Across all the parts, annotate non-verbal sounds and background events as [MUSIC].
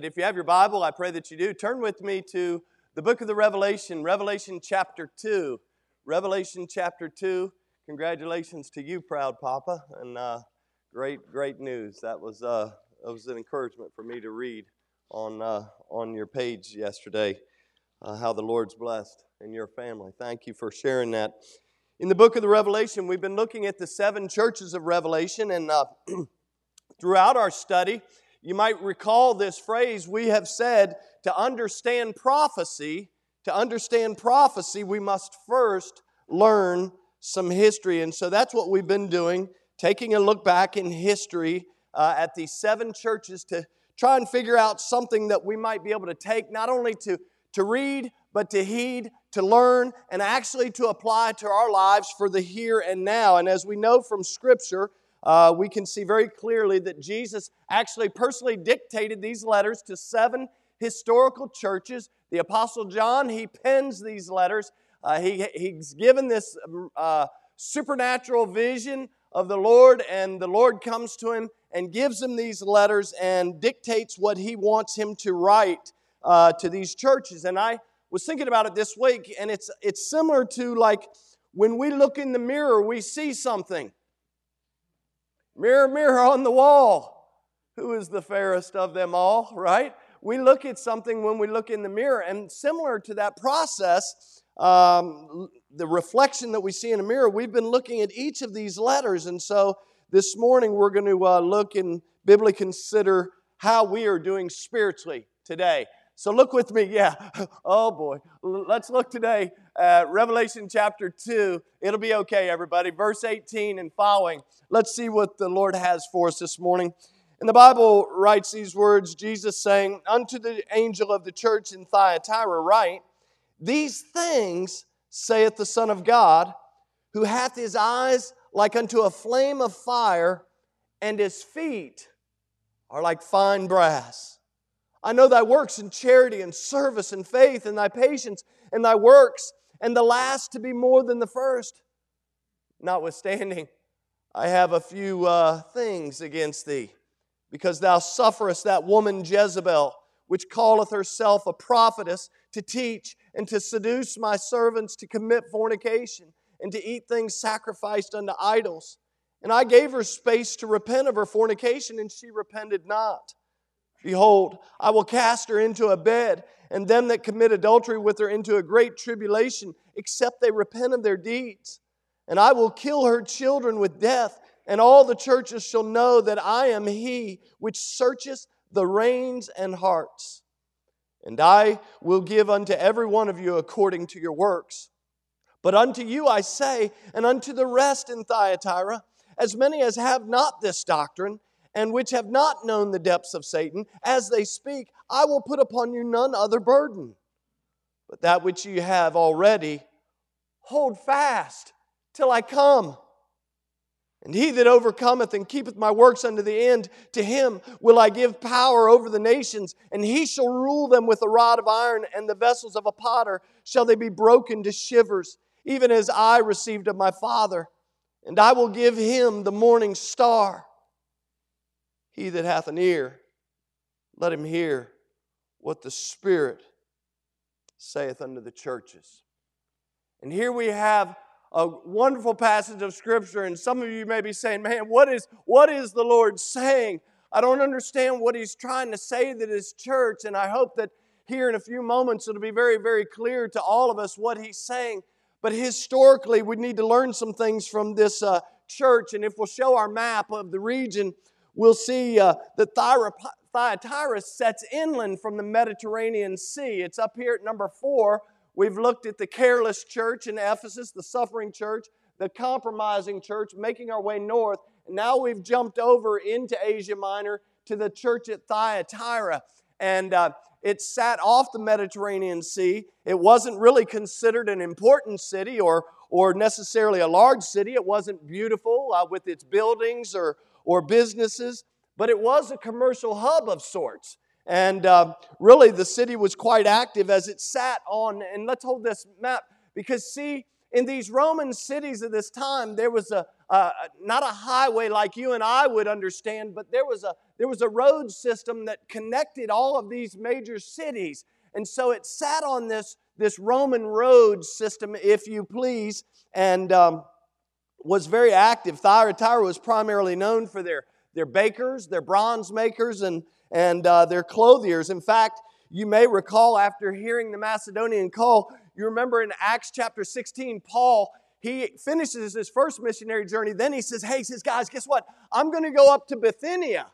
If you have your Bible, I pray that you do. Turn with me to the book of the Revelation, Revelation chapter 2. Revelation chapter 2. Congratulations to you, proud Papa, and uh, great, great news. That was, uh, that was an encouragement for me to read on, uh, on your page yesterday uh, how the Lord's blessed in your family. Thank you for sharing that. In the book of the Revelation, we've been looking at the seven churches of Revelation, and uh, [CLEARS THROAT] throughout our study, you might recall this phrase we have said to understand prophecy, to understand prophecy, we must first learn some history. And so that's what we've been doing, taking a look back in history uh, at these seven churches to try and figure out something that we might be able to take not only to, to read, but to heed, to learn, and actually to apply to our lives for the here and now. And as we know from Scripture, uh, we can see very clearly that Jesus actually personally dictated these letters to seven historical churches. The Apostle John, he pens these letters. Uh, he, he's given this uh, supernatural vision of the Lord, and the Lord comes to him and gives him these letters and dictates what he wants him to write uh, to these churches. And I was thinking about it this week, and it's, it's similar to like when we look in the mirror, we see something. Mirror, mirror on the wall. Who is the fairest of them all, right? We look at something when we look in the mirror, and similar to that process, um, the reflection that we see in a mirror, we've been looking at each of these letters. And so this morning we're going to uh, look and biblically consider how we are doing spiritually today. So look with me, yeah. [LAUGHS] Oh boy. Let's look today at Revelation chapter 2. It'll be okay, everybody. Verse 18 and following. Let's see what the Lord has for us this morning. And the Bible writes these words Jesus saying, Unto the angel of the church in Thyatira, write, These things saith the Son of God, who hath his eyes like unto a flame of fire, and his feet are like fine brass. I know thy works in charity and service and faith and thy patience and thy works, and the last to be more than the first. Notwithstanding, I have a few uh, things against thee, because thou sufferest that woman Jezebel, which calleth herself a prophetess, to teach and to seduce my servants to commit fornication and to eat things sacrificed unto idols. And I gave her space to repent of her fornication, and she repented not. Behold, I will cast her into a bed, and them that commit adultery with her into a great tribulation, except they repent of their deeds. And I will kill her children with death, and all the churches shall know that I am he which searcheth the reins and hearts. And I will give unto every one of you according to your works. But unto you I say, and unto the rest in Thyatira, as many as have not this doctrine, and which have not known the depths of Satan, as they speak, I will put upon you none other burden. But that which you have already, hold fast till I come. And he that overcometh and keepeth my works unto the end, to him will I give power over the nations, and he shall rule them with a rod of iron, and the vessels of a potter shall they be broken to shivers, even as I received of my Father. And I will give him the morning star. He that hath an ear, let him hear what the Spirit saith unto the churches. And here we have a wonderful passage of Scripture, and some of you may be saying, Man, what is, what is the Lord saying? I don't understand what He's trying to say to His church, and I hope that here in a few moments it'll be very, very clear to all of us what He's saying. But historically, we need to learn some things from this uh, church, and if we'll show our map of the region, we'll see uh, that Thyatira sets inland from the Mediterranean Sea. It's up here at number four. We've looked at the careless church in Ephesus, the suffering church, the compromising church, making our way north. Now we've jumped over into Asia Minor to the church at Thyatira. And uh, it sat off the Mediterranean Sea. It wasn't really considered an important city or, or necessarily a large city. It wasn't beautiful uh, with its buildings or, or businesses, but it was a commercial hub of sorts. And uh, really, the city was quite active as it sat on. And let's hold this map because, see, in these Roman cities of this time, there was a, uh, not a highway like you and I would understand, but there was, a, there was a road system that connected all of these major cities. And so it sat on this, this Roman road system, if you please, and um, was very active. Thyatira was primarily known for their, their bakers, their bronze makers, and, and uh, their clothiers. In fact, you may recall after hearing the Macedonian call, you remember in Acts chapter 16, Paul, he finishes his first missionary journey. Then he says, Hey, he says, guys, guess what? I'm going to go up to Bithynia.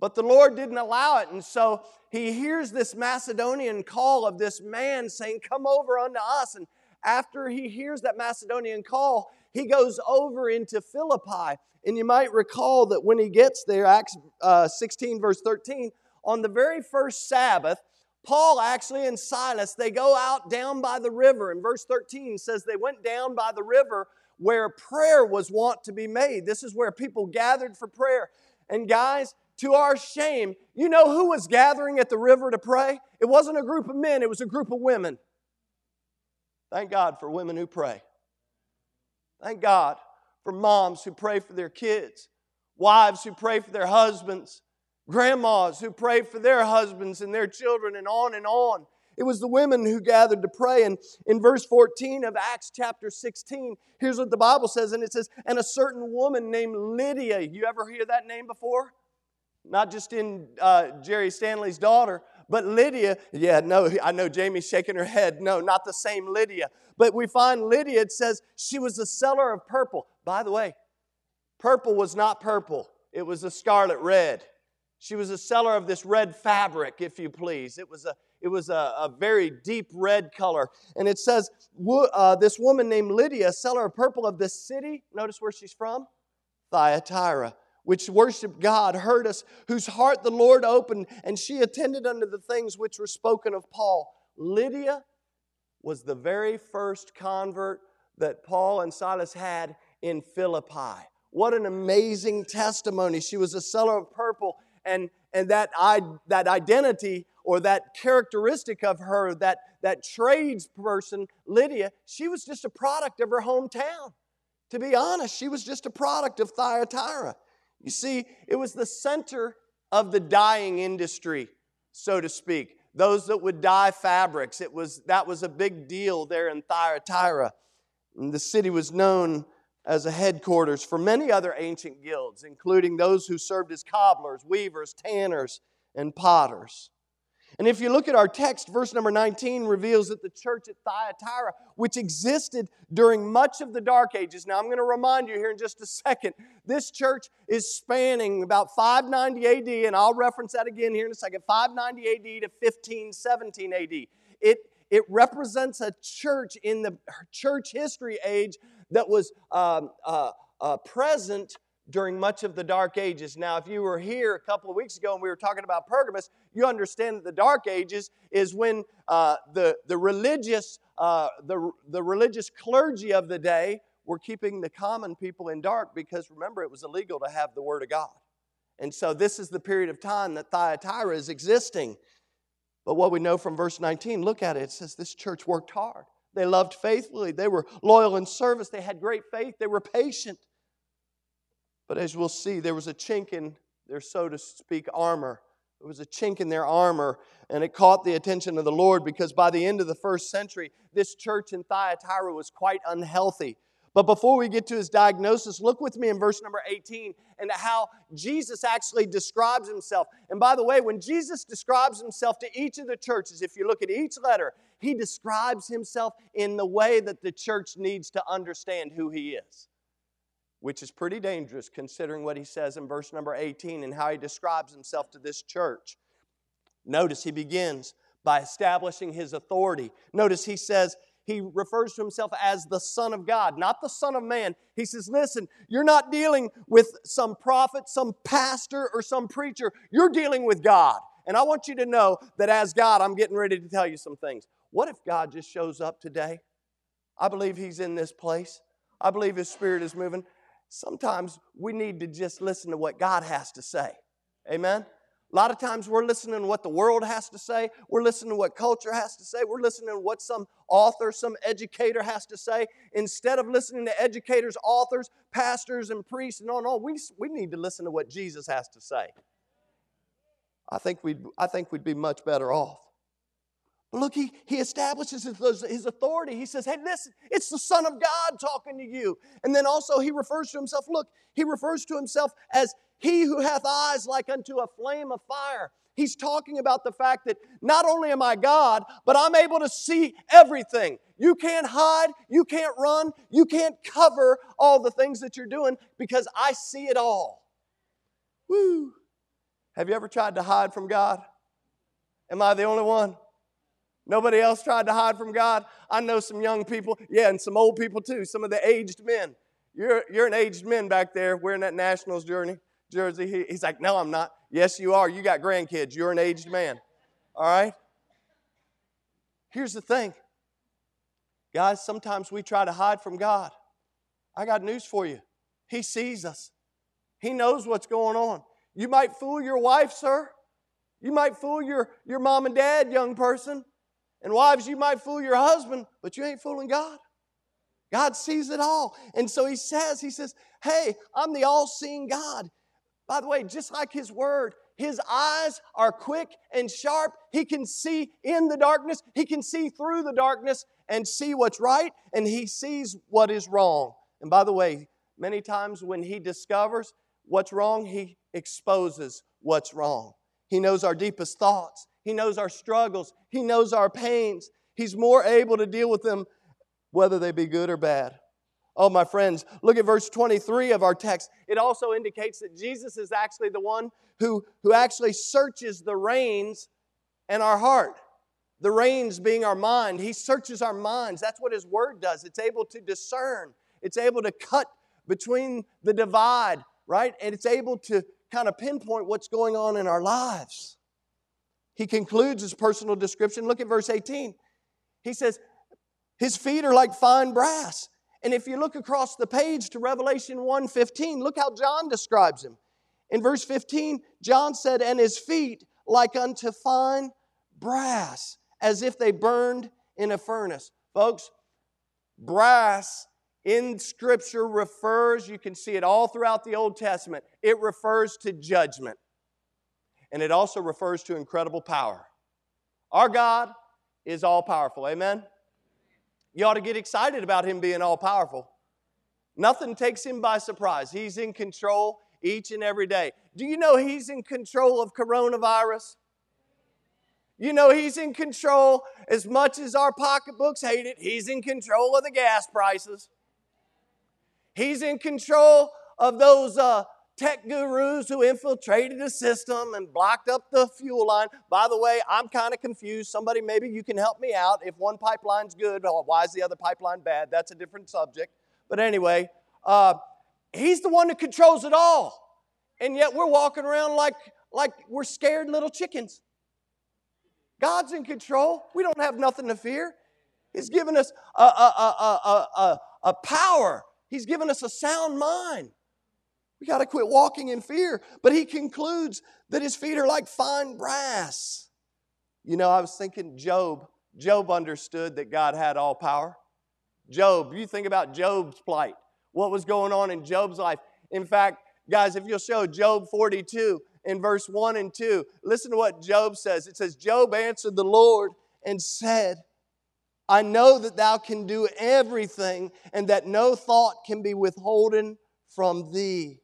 But the Lord didn't allow it. And so he hears this Macedonian call of this man saying, Come over unto us. And after he hears that Macedonian call, he goes over into Philippi. And you might recall that when he gets there, Acts uh, 16, verse 13, on the very first Sabbath, Paul actually and Silas, they go out down by the river. And verse 13 says they went down by the river where prayer was wont to be made. This is where people gathered for prayer. And guys, to our shame, you know who was gathering at the river to pray? It wasn't a group of men, it was a group of women. Thank God for women who pray. Thank God for moms who pray for their kids, wives who pray for their husbands, grandmas who pray for their husbands and their children, and on and on. It was the women who gathered to pray. And in verse 14 of Acts chapter 16, here's what the Bible says. And it says, And a certain woman named Lydia, you ever hear that name before? Not just in uh, Jerry Stanley's daughter, but Lydia, yeah, no, I know Jamie's shaking her head. No, not the same Lydia. But we find Lydia, it says she was a seller of purple. By the way, purple was not purple, it was a scarlet red. She was a seller of this red fabric, if you please. It was a, it was a, a very deep red color. And it says, uh, this woman named Lydia, seller of purple of this city, notice where she's from? Thyatira, which worshiped God, heard us, whose heart the Lord opened, and she attended unto the things which were spoken of Paul. Lydia was the very first convert that Paul and Silas had in Philippi. What an amazing testimony. She was a seller of purple and, and that, I, that identity or that characteristic of her, that, that tradesperson, Lydia, she was just a product of her hometown. To be honest, she was just a product of Thyatira. You see, it was the center of the dyeing industry, so to speak. Those that would dye fabrics, it was, that was a big deal there in Thyatira. And the city was known as a headquarters for many other ancient guilds, including those who served as cobblers, weavers, tanners, and potters. And if you look at our text, verse number 19 reveals that the church at Thyatira, which existed during much of the Dark Ages, now I'm going to remind you here in just a second, this church is spanning about 590 AD, and I'll reference that again here in a second 590 AD to 1517 AD. It, it represents a church in the church history age that was um, uh, uh, present during much of the Dark Ages. Now, if you were here a couple of weeks ago and we were talking about Pergamos, you understand that the Dark Ages is when uh, the, the, religious, uh, the, the religious clergy of the day were keeping the common people in dark because remember, it was illegal to have the Word of God. And so, this is the period of time that Thyatira is existing. But what we know from verse 19, look at it, it says this church worked hard. They loved faithfully. They were loyal in service. They had great faith. They were patient. But as we'll see, there was a chink in their, so to speak, armor. There was a chink in their armor, and it caught the attention of the Lord because by the end of the first century, this church in Thyatira was quite unhealthy. But before we get to his diagnosis, look with me in verse number 18 and how Jesus actually describes himself. And by the way, when Jesus describes himself to each of the churches, if you look at each letter, he describes himself in the way that the church needs to understand who he is, which is pretty dangerous considering what he says in verse number 18 and how he describes himself to this church. Notice he begins by establishing his authority. Notice he says, he refers to himself as the Son of God, not the Son of Man. He says, Listen, you're not dealing with some prophet, some pastor, or some preacher. You're dealing with God. And I want you to know that as God, I'm getting ready to tell you some things. What if God just shows up today? I believe He's in this place. I believe His Spirit is moving. Sometimes we need to just listen to what God has to say. Amen? A lot of times we're listening to what the world has to say. We're listening to what culture has to say. We're listening to what some author, some educator has to say. Instead of listening to educators, authors, pastors, and priests and on, we, we need to listen to what Jesus has to say. I think we'd, I think we'd be much better off. But look, he, he establishes his, his authority. He says, Hey, listen, it's the Son of God talking to you. And then also he refers to himself, look, he refers to himself as he who hath eyes like unto a flame of fire. He's talking about the fact that not only am I God, but I'm able to see everything. You can't hide, you can't run, you can't cover all the things that you're doing because I see it all. Woo! Have you ever tried to hide from God? Am I the only one? Nobody else tried to hide from God? I know some young people, yeah, and some old people too, some of the aged men. You're, you're an aged man back there wearing that Nationals journey jersey. He, he's like, No, I'm not. Yes, you are. You got grandkids. You're an aged man. All right? Here's the thing, guys, sometimes we try to hide from God. I got news for you. He sees us, He knows what's going on. You might fool your wife, sir. You might fool your, your mom and dad, young person. And wives, you might fool your husband, but you ain't fooling God. God sees it all. And so he says, He says, Hey, I'm the all seeing God. By the way, just like His Word, His eyes are quick and sharp. He can see in the darkness, He can see through the darkness and see what's right, and He sees what is wrong. And by the way, many times when He discovers what's wrong, He exposes what's wrong. He knows our deepest thoughts, He knows our struggles, He knows our pains. He's more able to deal with them, whether they be good or bad. Oh, my friends, look at verse 23 of our text. It also indicates that Jesus is actually the one who, who actually searches the reins and our heart. The reins being our mind. He searches our minds. That's what His Word does. It's able to discern, it's able to cut between the divide, right? And it's able to kind of pinpoint what's going on in our lives. He concludes his personal description. Look at verse 18. He says, His feet are like fine brass and if you look across the page to Revelation 1:15, look how John describes him. In verse 15, John said, "And his feet like unto fine brass, as if they burned in a furnace." Folks, brass in scripture refers, you can see it all throughout the Old Testament. It refers to judgment. And it also refers to incredible power. Our God is all powerful. Amen. You ought to get excited about Him being all powerful. Nothing takes Him by surprise. He's in control each and every day. Do you know He's in control of coronavirus? You know He's in control as much as our pocketbooks hate it, He's in control of the gas prices. He's in control of those uh, tech gurus who infiltrated the system and blocked up the fuel line. By the way, I'm kind of confused. Somebody, maybe you can help me out. If one pipeline's good, why is the other pipeline bad? That's a different subject. But anyway, uh, he's the one that controls it all. And yet we're walking around like, like we're scared little chickens. God's in control. We don't have nothing to fear. He's given us a, a, a, a, a, a power, He's given us a sound mind. We got to quit walking in fear. But he concludes that his feet are like fine brass. You know, I was thinking Job. Job understood that God had all power. Job, you think about Job's plight, what was going on in Job's life. In fact, guys, if you'll show Job 42 in verse 1 and 2, listen to what Job says. It says, Job answered the Lord and said, I know that thou can do everything and that no thought can be withholden from thee.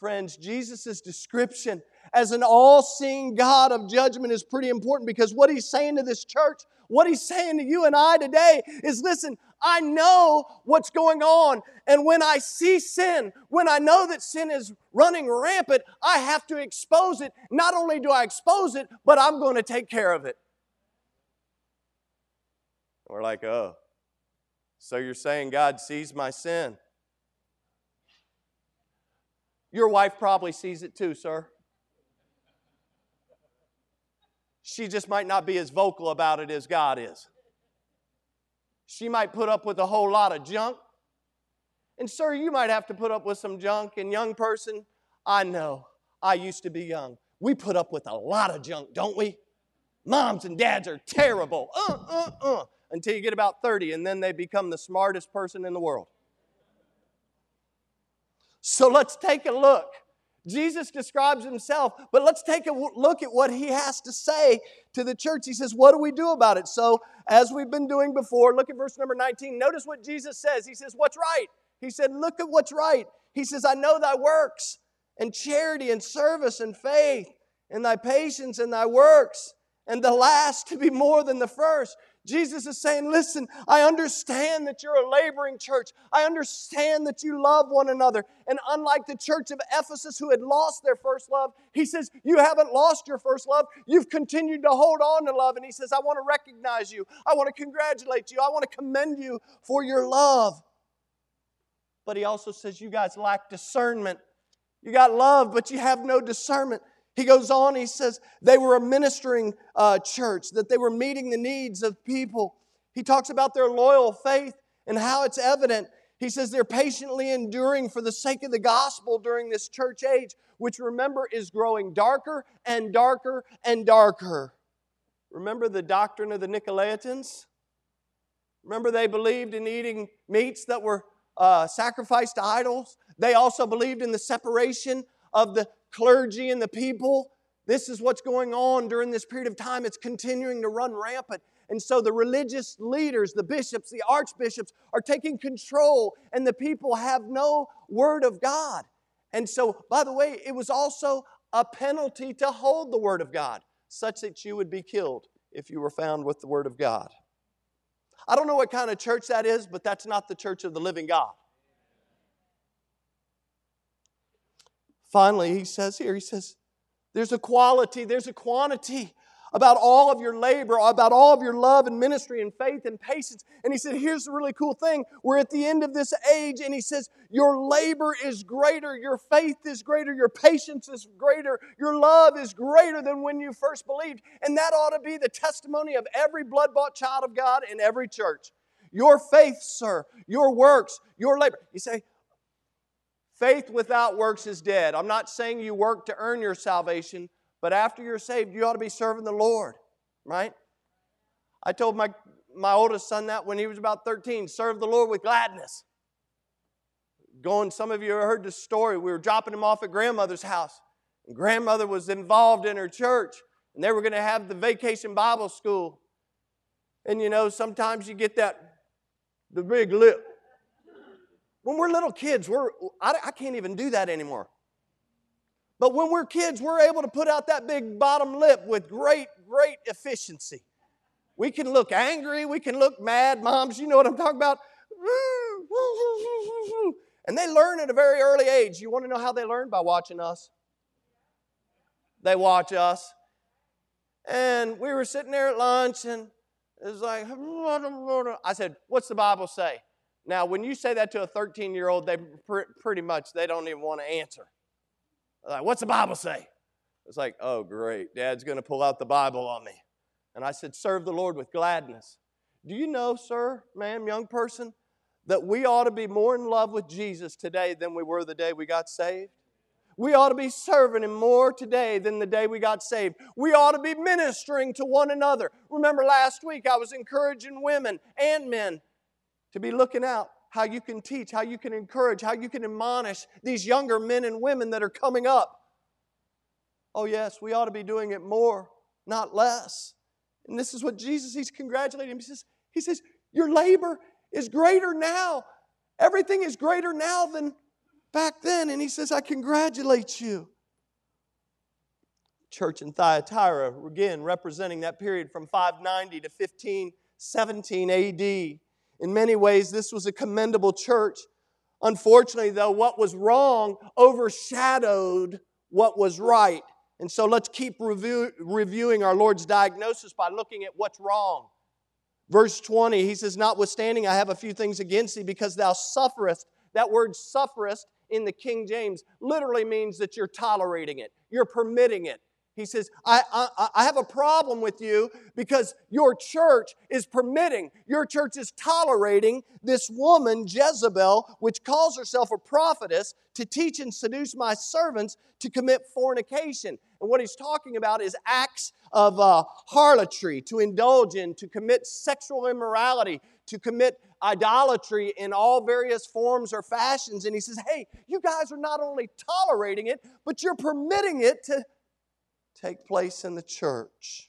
Friends, Jesus' description as an all seeing God of judgment is pretty important because what he's saying to this church, what he's saying to you and I today is listen, I know what's going on. And when I see sin, when I know that sin is running rampant, I have to expose it. Not only do I expose it, but I'm going to take care of it. We're like, oh, so you're saying God sees my sin? Your wife probably sees it too, sir. She just might not be as vocal about it as God is. She might put up with a whole lot of junk. And, sir, you might have to put up with some junk. And, young person, I know I used to be young. we put up with a lot of junk, don't we? Moms and dads are terrible. Uh, uh, uh. Until you get about 30, and then they become the smartest person in the world. So let's take a look. Jesus describes himself, but let's take a look at what he has to say to the church. He says, What do we do about it? So, as we've been doing before, look at verse number 19. Notice what Jesus says. He says, What's right? He said, Look at what's right. He says, I know thy works and charity and service and faith and thy patience and thy works, and the last to be more than the first. Jesus is saying, Listen, I understand that you're a laboring church. I understand that you love one another. And unlike the church of Ephesus who had lost their first love, he says, You haven't lost your first love. You've continued to hold on to love. And he says, I want to recognize you. I want to congratulate you. I want to commend you for your love. But he also says, You guys lack discernment. You got love, but you have no discernment. He goes on, he says they were a ministering uh, church, that they were meeting the needs of people. He talks about their loyal faith and how it's evident. He says they're patiently enduring for the sake of the gospel during this church age, which remember is growing darker and darker and darker. Remember the doctrine of the Nicolaitans? Remember they believed in eating meats that were uh, sacrificed to idols? They also believed in the separation of the clergy and the people. This is what's going on during this period of time. It's continuing to run rampant. And so the religious leaders, the bishops, the archbishops are taking control, and the people have no word of God. And so, by the way, it was also a penalty to hold the word of God, such that you would be killed if you were found with the word of God. I don't know what kind of church that is, but that's not the church of the living God. Finally, he says here, he says, there's a quality, there's a quantity about all of your labor, about all of your love and ministry and faith and patience. And he said, Here's the really cool thing. We're at the end of this age, and he says, Your labor is greater, your faith is greater, your patience is greater, your love is greater than when you first believed. And that ought to be the testimony of every blood bought child of God in every church. Your faith, sir, your works, your labor. You say, Faith without works is dead. I'm not saying you work to earn your salvation, but after you're saved, you ought to be serving the Lord, right? I told my, my oldest son that when he was about 13 serve the Lord with gladness. Going, some of you have heard the story. We were dropping him off at grandmother's house. And grandmother was involved in her church, and they were going to have the vacation Bible school. And you know, sometimes you get that, the big lip. When we're little kids, we're, I, I can't even do that anymore. But when we're kids, we're able to put out that big bottom lip with great, great efficiency. We can look angry, we can look mad. Moms, you know what I'm talking about? [LAUGHS] And they learn at a very early age. You want to know how they learn? By watching us. They watch us. And we were sitting there at lunch, and it was like, I said, What's the Bible say? Now, when you say that to a 13 year old, they pr- pretty much they don't even want to answer. They're like, what's the Bible say? It's like, oh, great. Dad's going to pull out the Bible on me. And I said, serve the Lord with gladness. Do you know, sir, ma'am, young person, that we ought to be more in love with Jesus today than we were the day we got saved? We ought to be serving Him more today than the day we got saved. We ought to be ministering to one another. Remember last week I was encouraging women and men to be looking out how you can teach, how you can encourage, how you can admonish these younger men and women that are coming up. Oh, yes, we ought to be doing it more, not less. And this is what Jesus, he's congratulating him. He says, he says, Your labor is greater now. Everything is greater now than back then. And he says, I congratulate you. Church in Thyatira, again, representing that period from 590 to 1517 AD. In many ways, this was a commendable church. Unfortunately, though, what was wrong overshadowed what was right. And so let's keep review, reviewing our Lord's diagnosis by looking at what's wrong. Verse 20, he says, Notwithstanding, I have a few things against thee because thou sufferest. That word sufferest in the King James literally means that you're tolerating it, you're permitting it. He says, I, I, I, have a problem with you because your church is permitting, your church is tolerating this woman, Jezebel, which calls herself a prophetess, to teach and seduce my servants to commit fornication. And what he's talking about is acts of uh, harlotry, to indulge in, to commit sexual immorality, to commit idolatry in all various forms or fashions. And he says, hey, you guys are not only tolerating it, but you're permitting it to take place in the church.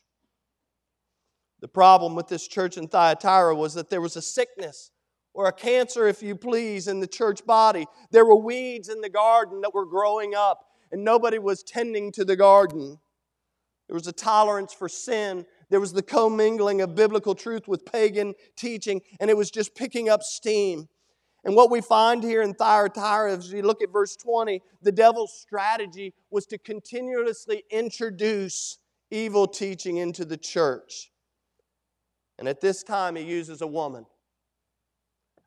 The problem with this church in Thyatira was that there was a sickness or a cancer, if you please, in the church body. There were weeds in the garden that were growing up, and nobody was tending to the garden. There was a tolerance for sin. There was the commingling of biblical truth with pagan teaching, and it was just picking up steam. And what we find here in Thyatira, as you look at verse 20, the devil's strategy was to continuously introduce evil teaching into the church. And at this time, he uses a woman.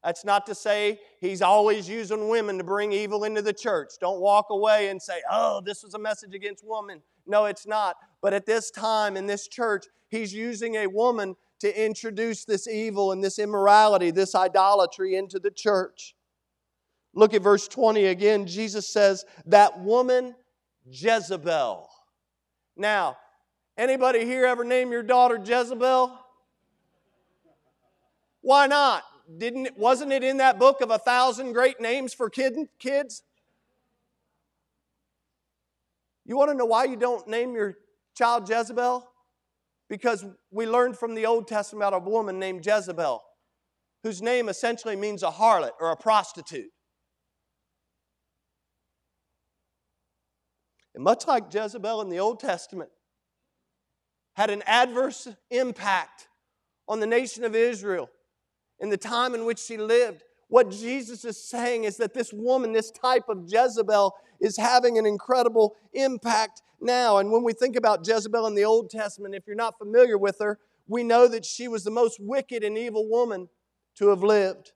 That's not to say he's always using women to bring evil into the church. Don't walk away and say, oh, this was a message against women. No, it's not. But at this time in this church, he's using a woman to introduce this evil and this immorality, this idolatry into the church. Look at verse 20 again. Jesus says, That woman, Jezebel. Now, anybody here ever name your daughter Jezebel? Why not? Didn't wasn't it in that book of a thousand great names for kid, kids? You want to know why you don't name your child Jezebel? Because we learned from the Old Testament about a woman named Jezebel, whose name essentially means a harlot or a prostitute. And much like Jezebel in the Old Testament, had an adverse impact on the nation of Israel in the time in which she lived. What Jesus is saying is that this woman, this type of Jezebel, is having an incredible impact now. And when we think about Jezebel in the Old Testament, if you're not familiar with her, we know that she was the most wicked and evil woman to have lived.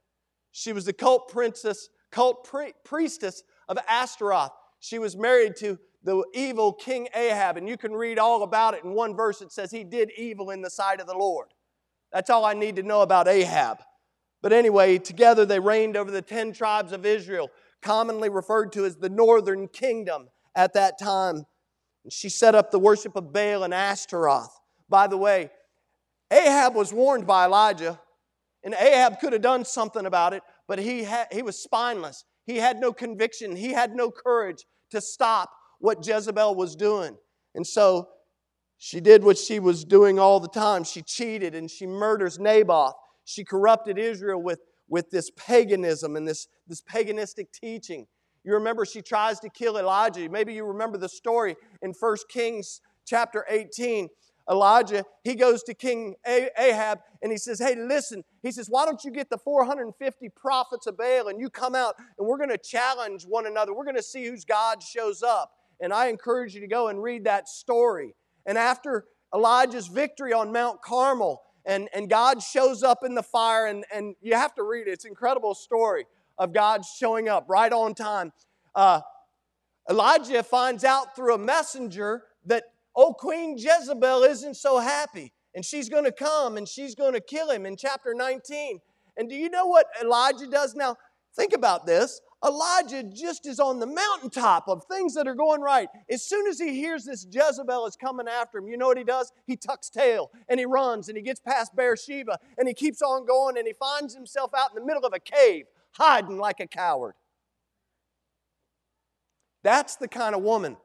She was the cult princess, cult pri- priestess of Ashtaroth. She was married to the evil King Ahab, and you can read all about it in one verse. It says he did evil in the sight of the Lord. That's all I need to know about Ahab. But anyway, together they reigned over the 10 tribes of Israel, commonly referred to as the northern kingdom at that time. She set up the worship of Baal and Ashtaroth. By the way, Ahab was warned by Elijah, and Ahab could have done something about it, but he, he was spineless. He had no conviction, he had no courage to stop what Jezebel was doing. And so she did what she was doing all the time. She cheated and she murders Naboth. She corrupted Israel with, with this paganism and this, this paganistic teaching. You remember she tries to kill Elijah. Maybe you remember the story in 1 Kings chapter 18. Elijah, he goes to King Ahab and he says, Hey, listen. He says, Why don't you get the 450 prophets of Baal and you come out and we're going to challenge one another. We're going to see whose God shows up. And I encourage you to go and read that story. And after Elijah's victory on Mount Carmel, and, and God shows up in the fire, and, and you have to read it. It's an incredible story of God showing up right on time. Uh, Elijah finds out through a messenger that, oh, Queen Jezebel isn't so happy, and she's going to come and she's going to kill him in chapter 19. And do you know what Elijah does now? Think about this. Elijah just is on the mountaintop of things that are going right. As soon as he hears this Jezebel is coming after him, you know what he does? He tucks tail and he runs and he gets past Beersheba and he keeps on going and he finds himself out in the middle of a cave, hiding like a coward. That's the kind of woman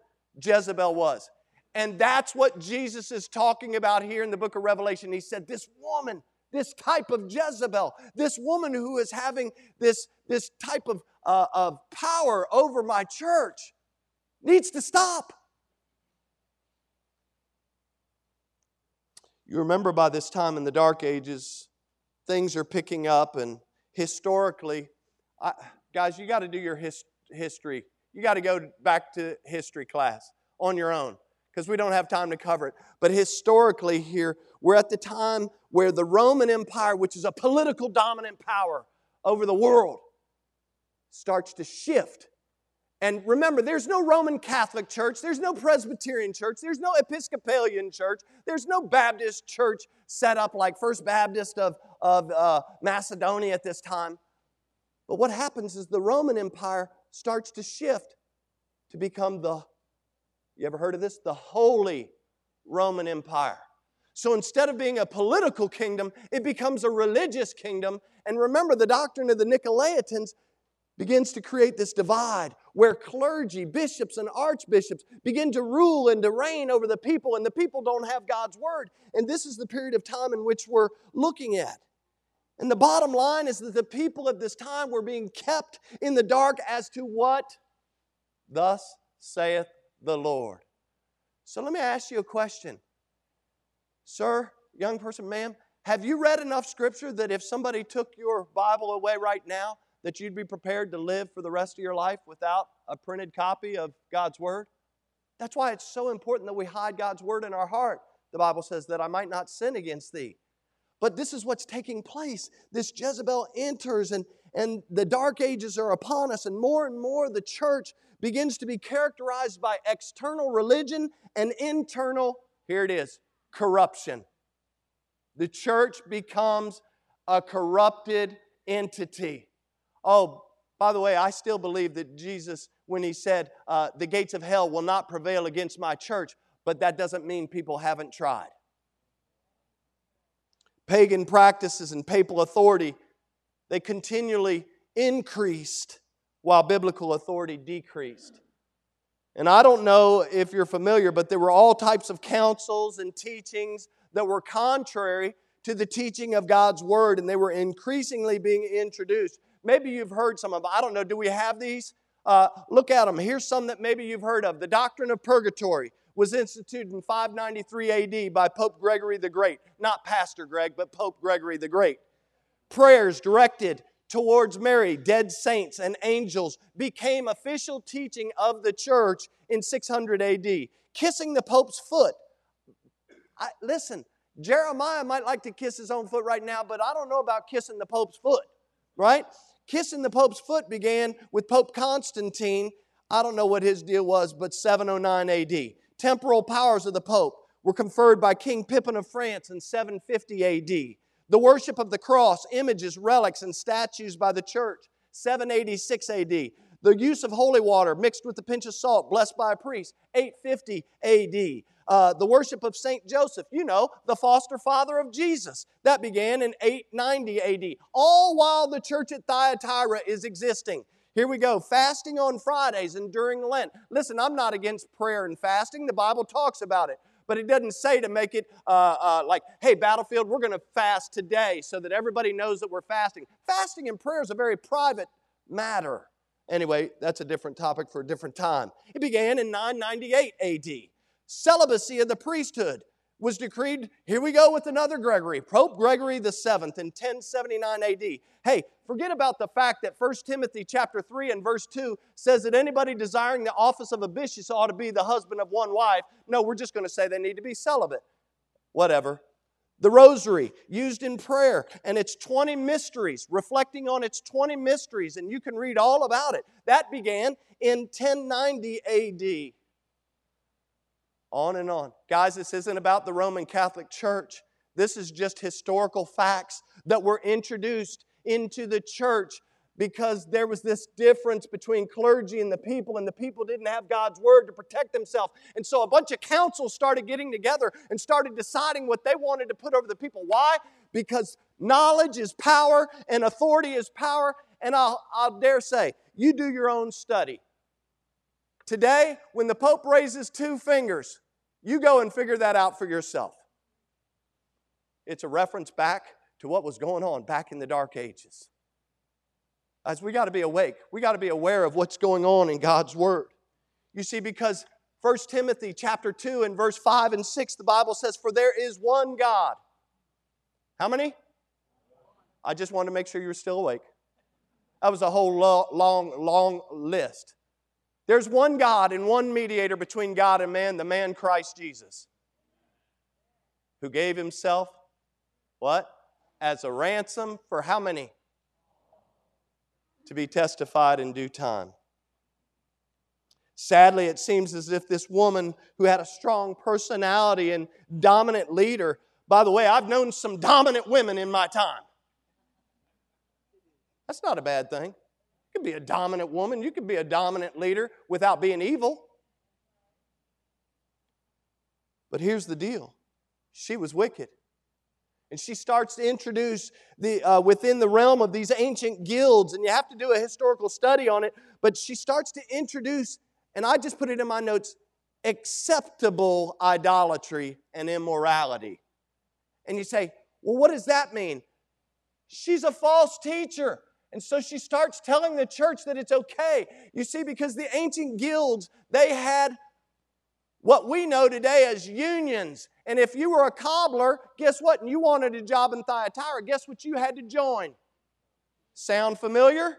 Jezebel was. And that's what Jesus is talking about here in the book of Revelation. He said, This woman, this type of Jezebel, this woman who is having this, this type of uh, of power over my church needs to stop. You remember by this time in the Dark Ages, things are picking up, and historically, I, guys, you got to do your his, history. You got to go back to history class on your own because we don't have time to cover it. But historically, here, we're at the time where the Roman Empire, which is a political dominant power over the world, starts to shift And remember, there's no Roman Catholic church, there's no Presbyterian church, there's no Episcopalian church, there's no Baptist church set up like First Baptist of, of uh, Macedonia at this time. But what happens is the Roman Empire starts to shift to become the, you ever heard of this? The Holy Roman Empire. So instead of being a political kingdom, it becomes a religious kingdom. And remember, the doctrine of the Nicolaitans begins to create this divide where clergy, bishops, and archbishops begin to rule and to reign over the people, and the people don't have God's word. And this is the period of time in which we're looking at. And the bottom line is that the people at this time were being kept in the dark as to what thus saith the Lord. So let me ask you a question. Sir, young person, ma'am, have you read enough scripture that if somebody took your Bible away right now, that you'd be prepared to live for the rest of your life without a printed copy of God's Word? That's why it's so important that we hide God's Word in our heart. The Bible says that I might not sin against thee. But this is what's taking place. This Jezebel enters, and, and the dark ages are upon us, and more and more the church begins to be characterized by external religion and internal, here it is, corruption. The church becomes a corrupted entity. Oh, by the way, I still believe that Jesus, when he said, uh, the gates of hell will not prevail against my church, but that doesn't mean people haven't tried. Pagan practices and papal authority, they continually increased while biblical authority decreased. And I don't know if you're familiar, but there were all types of counsels and teachings that were contrary to the teaching of God's Word, and they were increasingly being introduced. Maybe you've heard some of them. I don't know. Do we have these? Uh, look at them. Here's some that maybe you've heard of. The doctrine of purgatory was instituted in 593 AD by Pope Gregory the Great. Not Pastor Greg, but Pope Gregory the Great. Prayers directed towards Mary, dead saints, and angels became official teaching of the church in 600 AD. Kissing the Pope's foot. I, listen, Jeremiah might like to kiss his own foot right now, but I don't know about kissing the Pope's foot, right? Kissing the Pope's foot began with Pope Constantine. I don't know what his deal was, but 709 AD. Temporal powers of the Pope were conferred by King Pippin of France in 750 AD. The worship of the cross, images, relics, and statues by the church, 786 AD. The use of holy water mixed with a pinch of salt, blessed by a priest, 850 AD. Uh, the worship of Saint Joseph, you know, the foster father of Jesus. That began in 890 AD, all while the church at Thyatira is existing. Here we go, fasting on Fridays and during Lent. Listen, I'm not against prayer and fasting, the Bible talks about it. But it doesn't say to make it uh, uh, like, hey, battlefield, we're going to fast today so that everybody knows that we're fasting. Fasting and prayer is a very private matter. Anyway, that's a different topic for a different time. It began in 998 AD celibacy of the priesthood was decreed. Here we go with another Gregory, Pope Gregory the Seventh in 1079 AD. Hey, forget about the fact that 1 Timothy chapter 3 and verse 2 says that anybody desiring the office of a bishop ought to be the husband of one wife. No, we're just going to say they need to be celibate. Whatever. The rosary used in prayer and its 20 mysteries, reflecting on its 20 mysteries, and you can read all about it. That began in 1090 AD on and on. Guys, this isn't about the Roman Catholic Church. This is just historical facts that were introduced into the church because there was this difference between clergy and the people, and the people didn't have God's word to protect themselves. And so a bunch of councils started getting together and started deciding what they wanted to put over the people. Why? Because knowledge is power and authority is power. And I'll, I'll dare say, you do your own study. Today, when the Pope raises two fingers, you go and figure that out for yourself. It's a reference back to what was going on back in the dark ages. As we got to be awake, we got to be aware of what's going on in God's Word. You see, because 1 Timothy chapter 2 and verse 5 and 6, the Bible says, For there is one God. How many? I just wanted to make sure you were still awake. That was a whole long, long list. There's one God and one mediator between God and man, the man Christ Jesus, who gave himself, what? As a ransom for how many? To be testified in due time. Sadly, it seems as if this woman who had a strong personality and dominant leader, by the way, I've known some dominant women in my time. That's not a bad thing. You could be a dominant woman, you could be a dominant leader without being evil. But here's the deal she was wicked. And she starts to introduce the, uh, within the realm of these ancient guilds, and you have to do a historical study on it, but she starts to introduce, and I just put it in my notes, acceptable idolatry and immorality. And you say, well, what does that mean? She's a false teacher. And so she starts telling the church that it's okay. You see, because the ancient guilds, they had what we know today as unions. And if you were a cobbler, guess what? And you wanted a job in Thyatira, guess what you had to join? Sound familiar?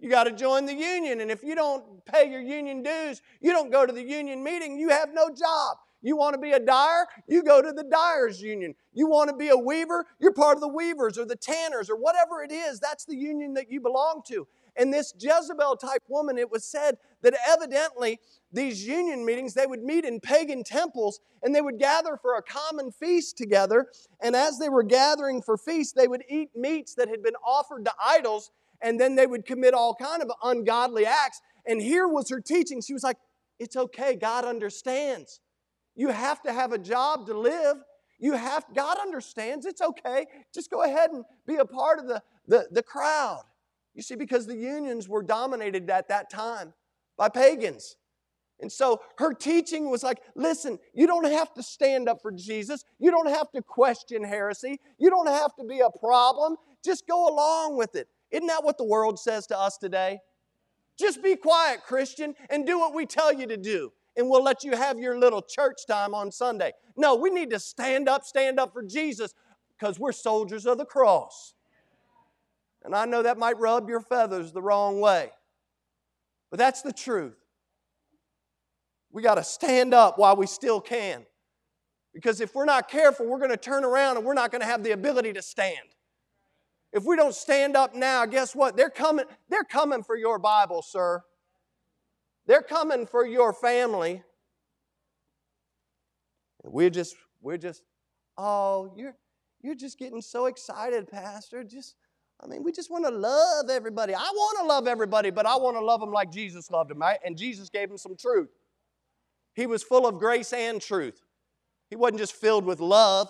You got to join the union. And if you don't pay your union dues, you don't go to the union meeting, you have no job. You want to be a dyer? You go to the dyers union. You want to be a weaver? You're part of the weavers or the tanners or whatever it is. That's the union that you belong to. And this Jezebel type woman, it was said that evidently these union meetings, they would meet in pagan temples and they would gather for a common feast together. And as they were gathering for feast, they would eat meats that had been offered to idols and then they would commit all kind of ungodly acts. And here was her teaching. She was like, it's okay, God understands. You have to have a job to live. You have, God understands. It's okay. Just go ahead and be a part of the, the, the crowd. You see, because the unions were dominated at that time by pagans. And so her teaching was like, listen, you don't have to stand up for Jesus. You don't have to question heresy. You don't have to be a problem. Just go along with it. Isn't that what the world says to us today? Just be quiet, Christian, and do what we tell you to do and we'll let you have your little church time on Sunday. No, we need to stand up, stand up for Jesus because we're soldiers of the cross. And I know that might rub your feathers the wrong way, but that's the truth. We got to stand up while we still can. Because if we're not careful, we're going to turn around and we're not going to have the ability to stand. If we don't stand up now, guess what? They're coming, they're coming for your Bible, sir. They're coming for your family. We're just, we're just, oh, you're, you're just getting so excited, Pastor. Just, I mean, we just want to love everybody. I want to love everybody, but I want to love them like Jesus loved them, right? And Jesus gave them some truth. He was full of grace and truth. He wasn't just filled with love.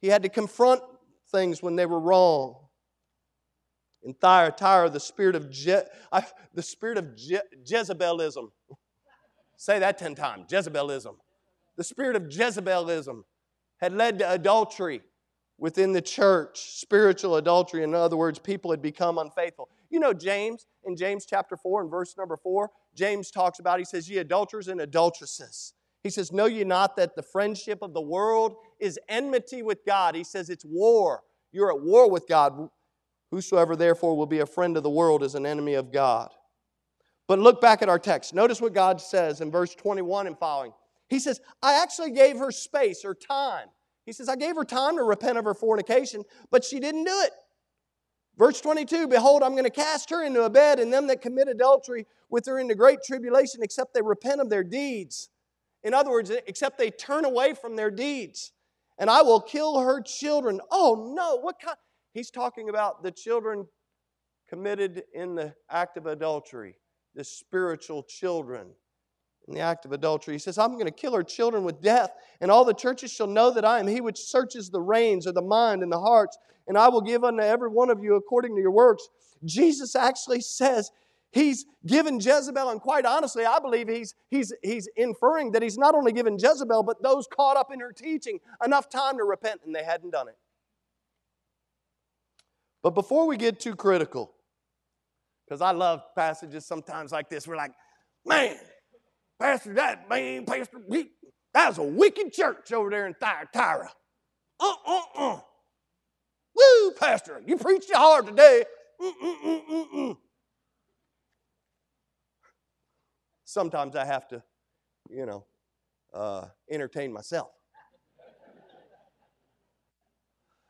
He had to confront things when they were wrong. In Thyatira, the spirit of, Je- I, the spirit of Je- Jezebelism. Say that 10 times Jezebelism. The spirit of Jezebelism had led to adultery within the church, spiritual adultery. In other words, people had become unfaithful. You know, James, in James chapter 4 and verse number 4, James talks about, he says, Ye adulterers and adulteresses. He says, Know ye not that the friendship of the world is enmity with God? He says, It's war. You're at war with God. Whosoever therefore will be a friend of the world is an enemy of God. But look back at our text. Notice what God says in verse 21 and following. He says, I actually gave her space or time. He says, I gave her time to repent of her fornication, but she didn't do it. Verse 22 Behold, I'm going to cast her into a bed, and them that commit adultery with her into great tribulation, except they repent of their deeds. In other words, except they turn away from their deeds. And I will kill her children. Oh no, what kind? He's talking about the children committed in the act of adultery, the spiritual children in the act of adultery. He says, I'm going to kill her children with death, and all the churches shall know that I am he which searches the reins or the mind and the hearts, and I will give unto every one of you according to your works. Jesus actually says, He's given Jezebel, and quite honestly, I believe he's, he's, he's inferring that he's not only given Jezebel, but those caught up in her teaching enough time to repent, and they hadn't done it. But before we get too critical, because I love passages sometimes like this, we're like, man, Pastor, that man, Pastor, he, that was a wicked church over there in Thyatira. Uh uh uh. Woo, Pastor, you preached it hard today. Mm-mm-mm-mm-mm. Sometimes I have to, you know, uh, entertain myself.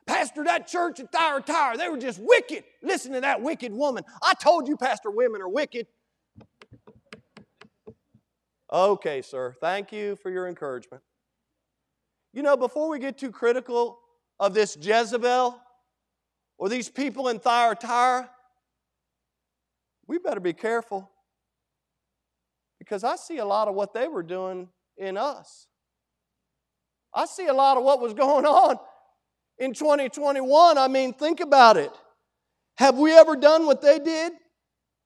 Pastor, that church at Thyatira, they were just wicked. Listen to that wicked woman. I told you, Pastor, women are wicked. Okay, sir. Thank you for your encouragement. You know, before we get too critical of this Jezebel or these people in Thyatira, we better be careful because I see a lot of what they were doing in us. I see a lot of what was going on in 2021. I mean, think about it. Have we ever done what they did?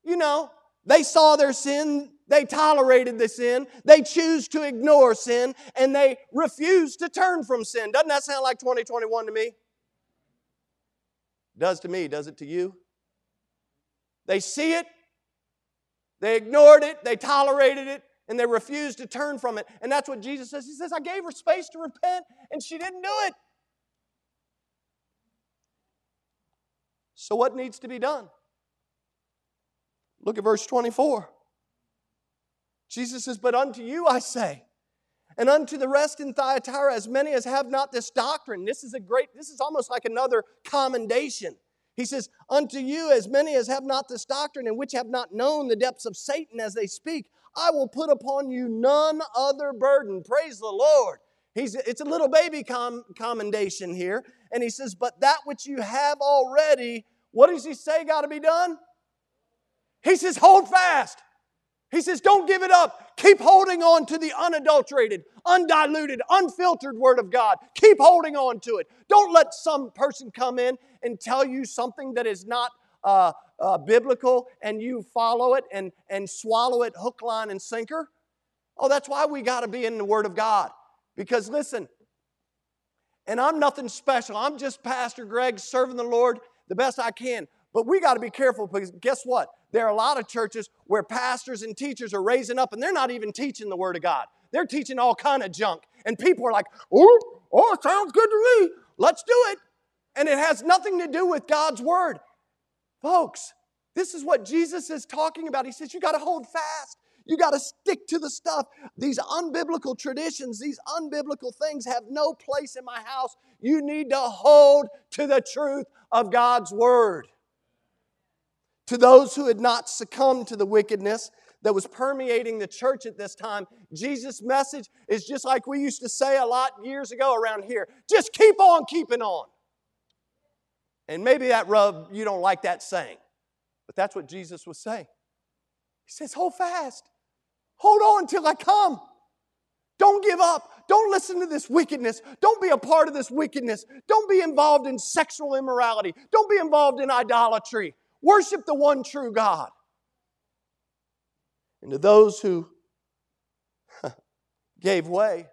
You know, they saw their sin, they tolerated the sin, they choose to ignore sin, and they refuse to turn from sin. Doesn't that sound like 2021 to me? Does to me, does it to you? They see it, they ignored it, they tolerated it, and they refused to turn from it. And that's what Jesus says. He says, I gave her space to repent, and she didn't do it. So, what needs to be done? Look at verse 24. Jesus says, But unto you I say, and unto the rest in Thyatira, as many as have not this doctrine. This is a great, this is almost like another commendation. He says, Unto you, as many as have not this doctrine, and which have not known the depths of Satan as they speak, I will put upon you none other burden. Praise the Lord. He's, it's a little baby com- commendation here. And he says, But that which you have already, what does he say got to be done? He says, Hold fast. He says, Don't give it up. Keep holding on to the unadulterated, undiluted, unfiltered Word of God. Keep holding on to it. Don't let some person come in and tell you something that is not uh, uh, biblical and you follow it and, and swallow it hook, line, and sinker. Oh, that's why we got to be in the Word of God. Because listen, and I'm nothing special. I'm just Pastor Greg serving the Lord the best I can. But we got to be careful because guess what? There are a lot of churches where pastors and teachers are raising up and they're not even teaching the Word of God. They're teaching all kind of junk. And people are like, oh, oh, sounds good to me. Let's do it. And it has nothing to do with God's Word. Folks, this is what Jesus is talking about. He says, you got to hold fast. You got to stick to the stuff. These unbiblical traditions, these unbiblical things have no place in my house. You need to hold to the truth of God's Word. To those who had not succumbed to the wickedness that was permeating the church at this time, Jesus' message is just like we used to say a lot years ago around here just keep on keeping on. And maybe that rub, you don't like that saying, but that's what Jesus was saying. He says, Hold fast, hold on till I come. Don't give up. Don't listen to this wickedness. Don't be a part of this wickedness. Don't be involved in sexual immorality. Don't be involved in idolatry. Worship the one true God. And to those who [LAUGHS] gave way,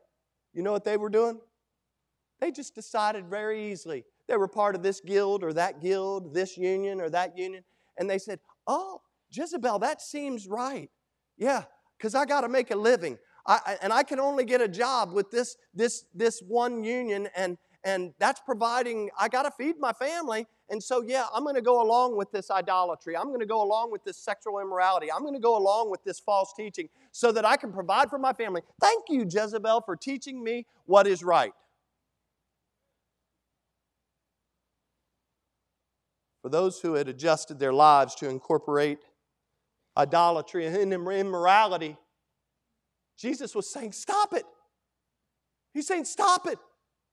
you know what they were doing? They just decided very easily. They were part of this guild or that guild, this union or that union. And they said, Oh, Jezebel, that seems right. Yeah, because I got to make a living. I, and I can only get a job with this, this, this one union, and, and that's providing, I got to feed my family. And so, yeah, I'm going to go along with this idolatry. I'm going to go along with this sexual immorality. I'm going to go along with this false teaching so that I can provide for my family. Thank you, Jezebel, for teaching me what is right. For those who had adjusted their lives to incorporate idolatry and immorality, Jesus was saying, Stop it. He's saying, Stop it.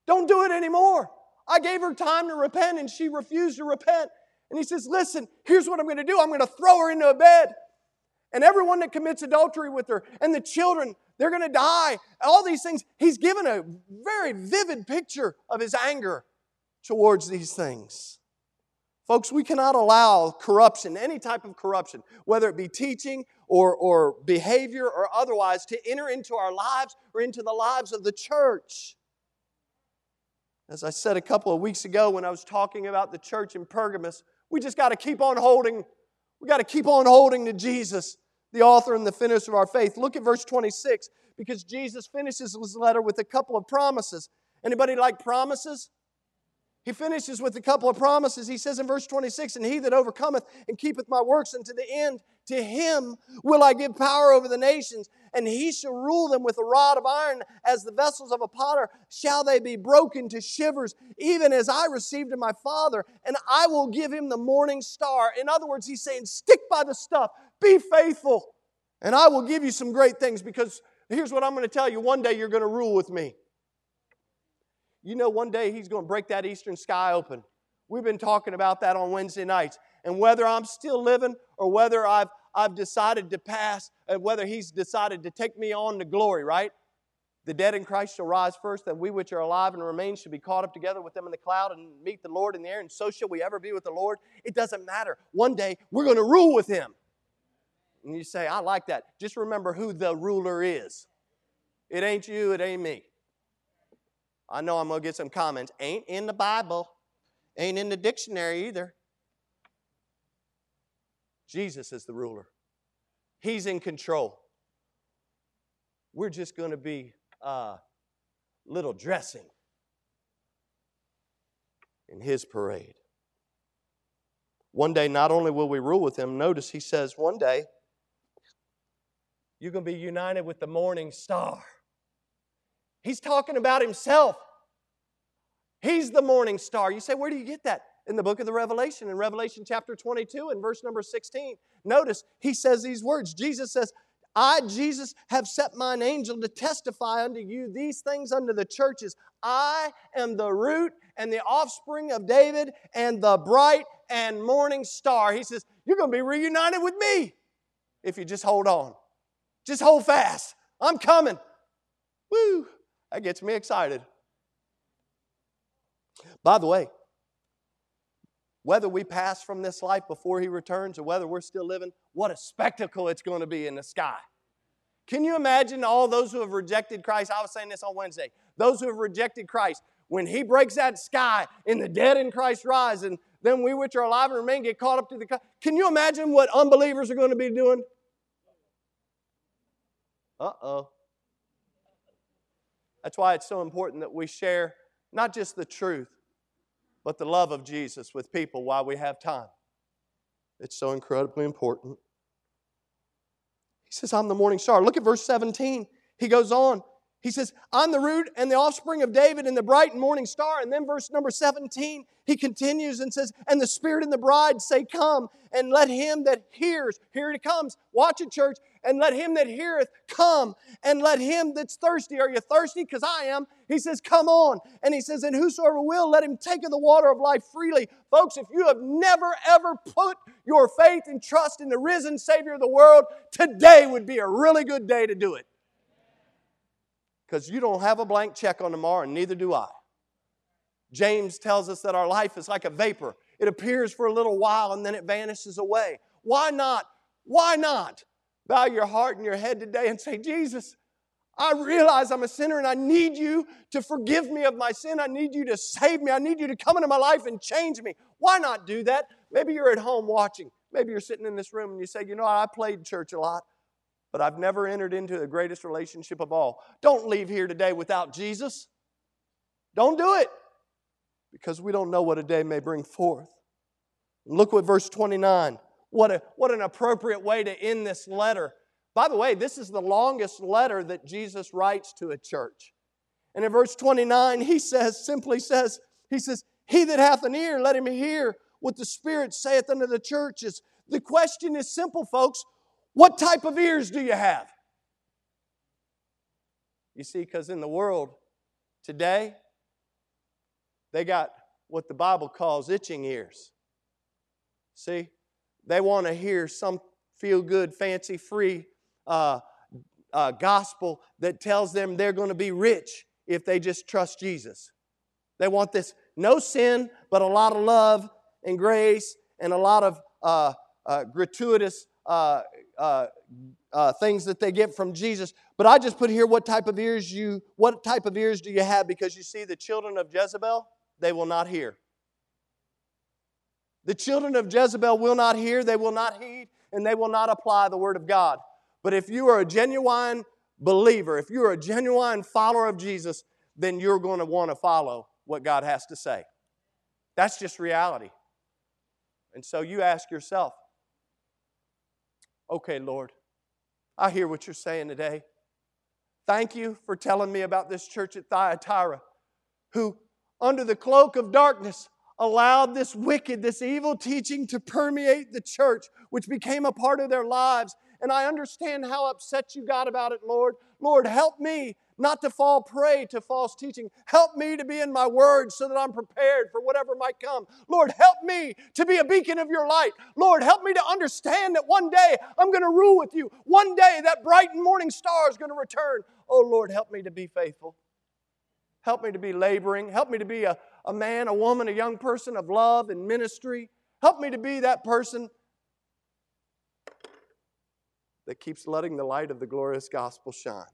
Don't do it anymore. I gave her time to repent and she refused to repent. And he says, Listen, here's what I'm going to do I'm going to throw her into a bed. And everyone that commits adultery with her and the children, they're going to die. All these things. He's given a very vivid picture of his anger towards these things. Folks, we cannot allow corruption, any type of corruption, whether it be teaching or, or behavior or otherwise, to enter into our lives or into the lives of the church. As I said a couple of weeks ago when I was talking about the church in Pergamos, we just got to keep on holding. We got to keep on holding to Jesus, the author and the finisher of our faith. Look at verse 26 because Jesus finishes his letter with a couple of promises. Anybody like promises? He finishes with a couple of promises. He says in verse 26, And he that overcometh and keepeth my works unto the end, to him will I give power over the nations, and he shall rule them with a rod of iron, as the vessels of a potter shall they be broken to shivers, even as I received of my Father, and I will give him the morning star. In other words, he's saying, Stick by the stuff, be faithful, and I will give you some great things because Here's what I'm going to tell you one day you're going to rule with me. You know, one day He's going to break that eastern sky open. We've been talking about that on Wednesday nights. And whether I'm still living or whether I've, I've decided to pass, and whether He's decided to take me on to glory, right? The dead in Christ shall rise first, that we which are alive and remain shall be caught up together with them in the cloud and meet the Lord in the air, and so shall we ever be with the Lord. It doesn't matter. One day we're going to rule with Him. And you say, I like that. Just remember who the ruler is. It ain't you, it ain't me. I know I'm going to get some comments. Ain't in the Bible, ain't in the dictionary either. Jesus is the ruler, He's in control. We're just going to be uh, little dressing in His parade. One day, not only will we rule with Him, notice He says, one day, you're going to be united with the morning star. He's talking about himself. He's the morning star. You say, where do you get that? In the book of the Revelation, in Revelation chapter 22 and verse number 16. Notice he says these words Jesus says, I, Jesus, have set mine angel to testify unto you these things unto the churches. I am the root and the offspring of David and the bright and morning star. He says, You're going to be reunited with me if you just hold on. Just hold fast. I'm coming. Woo! That gets me excited. By the way, whether we pass from this life before he returns or whether we're still living, what a spectacle it's going to be in the sky. Can you imagine all those who have rejected Christ? I was saying this on Wednesday. Those who have rejected Christ, when he breaks that sky and the dead in Christ rise, and then we which are alive and remain get caught up to the. Can you imagine what unbelievers are going to be doing? Uh oh. That's why it's so important that we share not just the truth, but the love of Jesus with people while we have time. It's so incredibly important. He says, I'm the morning star. Look at verse 17. He goes on. He says, I'm the root and the offspring of David and the bright and morning star. And then verse number 17, he continues and says, And the Spirit and the bride say, Come, and let him that hears, here it comes, watch it, church, and let him that heareth come, and let him that's thirsty. Are you thirsty? Because I am. He says, Come on. And he says, And whosoever will, let him take of the water of life freely. Folks, if you have never ever put your faith and trust in the risen Savior of the world, today would be a really good day to do it. Because you don't have a blank check on tomorrow, and neither do I. James tells us that our life is like a vapor. It appears for a little while and then it vanishes away. Why not? Why not bow your heart and your head today and say, Jesus, I realize I'm a sinner and I need you to forgive me of my sin. I need you to save me. I need you to come into my life and change me. Why not do that? Maybe you're at home watching. Maybe you're sitting in this room and you say, You know, I played church a lot, but I've never entered into the greatest relationship of all. Don't leave here today without Jesus. Don't do it because we don't know what a day may bring forth. Look what verse 29. What, a, what an appropriate way to end this letter. By the way, this is the longest letter that Jesus writes to a church. And in verse 29, he says, simply says, he says, He that hath an ear, let him hear what the Spirit saith unto the churches. The question is simple, folks. What type of ears do you have? You see, because in the world today, they got what the Bible calls itching ears. See, they want to hear some feel good, fancy, free uh, uh, gospel that tells them they're going to be rich if they just trust Jesus. They want this no sin, but a lot of love and grace and a lot of uh, uh gratuitous uh, uh, things that they get from Jesus. But I just put here what type of ears you what type of ears do you have because you see the children of Jezebel they will not hear. The children of Jezebel will not hear, they will not heed, and they will not apply the word of God. But if you are a genuine believer, if you're a genuine follower of Jesus, then you're going to want to follow what God has to say. That's just reality. And so you ask yourself, okay, Lord, I hear what you're saying today. Thank you for telling me about this church at Thyatira who under the cloak of darkness, allowed this wicked, this evil teaching to permeate the church, which became a part of their lives. And I understand how upset you got about it, Lord. Lord, help me not to fall prey to false teaching. Help me to be in my word so that I'm prepared for whatever might come. Lord, help me to be a beacon of your light. Lord, help me to understand that one day I'm going to rule with you. One day that bright and morning star is going to return. Oh, Lord, help me to be faithful. Help me to be laboring. Help me to be a, a man, a woman, a young person of love and ministry. Help me to be that person that keeps letting the light of the glorious gospel shine.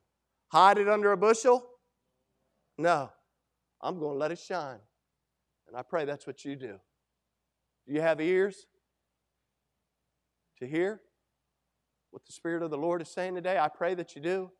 Hide it under a bushel? No. I'm going to let it shine. And I pray that's what you do. Do you have ears to hear what the Spirit of the Lord is saying today? I pray that you do.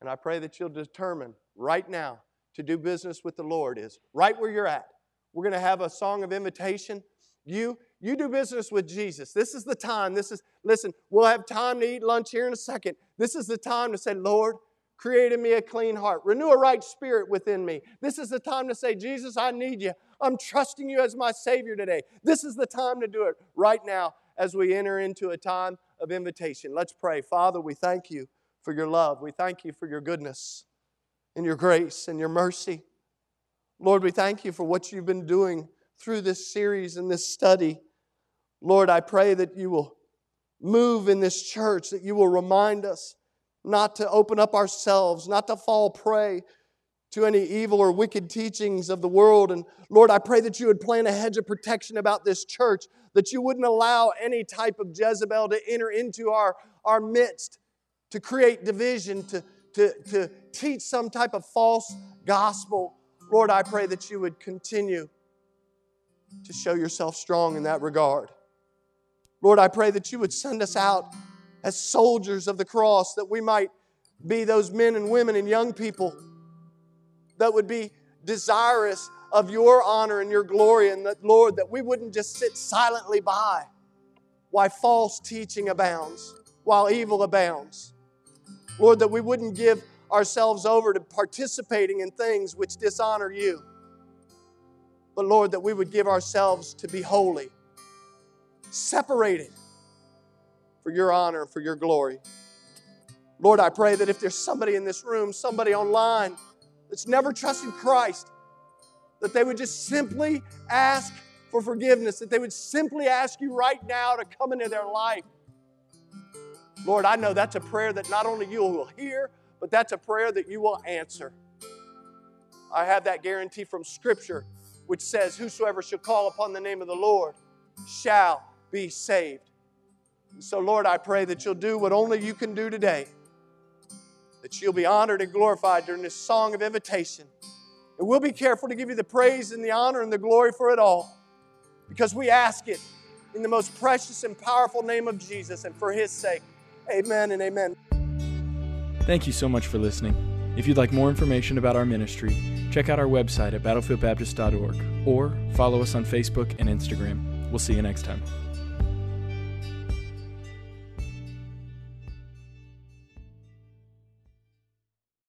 And I pray that you'll determine right now to do business with the Lord is right where you're at. We're going to have a song of invitation. You you do business with Jesus. This is the time. This is listen, we'll have time to eat lunch here in a second. This is the time to say, "Lord, create in me a clean heart. Renew a right spirit within me." This is the time to say, "Jesus, I need you. I'm trusting you as my savior today." This is the time to do it right now as we enter into a time of invitation. Let's pray. Father, we thank you for your love. We thank you for your goodness and your grace and your mercy. Lord, we thank you for what you've been doing through this series and this study. Lord, I pray that you will move in this church, that you will remind us not to open up ourselves, not to fall prey to any evil or wicked teachings of the world. And Lord, I pray that you would plant a hedge of protection about this church, that you wouldn't allow any type of Jezebel to enter into our, our midst, to create division, to, to, to teach some type of false gospel. Lord, I pray that you would continue to show yourself strong in that regard. Lord, I pray that you would send us out as soldiers of the cross, that we might be those men and women and young people that would be desirous of your honor and your glory, and that, Lord, that we wouldn't just sit silently by while false teaching abounds, while evil abounds. Lord, that we wouldn't give ourselves over to participating in things which dishonor you. But Lord, that we would give ourselves to be holy, separated for your honor, for your glory. Lord, I pray that if there's somebody in this room, somebody online that's never trusted Christ, that they would just simply ask for forgiveness, that they would simply ask you right now to come into their life. Lord, I know that's a prayer that not only you will hear, but that's a prayer that you will answer. I have that guarantee from Scripture, which says, Whosoever shall call upon the name of the Lord shall be saved. And so, Lord, I pray that you'll do what only you can do today, that you'll be honored and glorified during this song of invitation. And we'll be careful to give you the praise and the honor and the glory for it all, because we ask it in the most precious and powerful name of Jesus and for his sake. Amen and amen. Thank you so much for listening. If you'd like more information about our ministry, check out our website at battlefieldbaptist.org or follow us on Facebook and Instagram. We'll see you next time.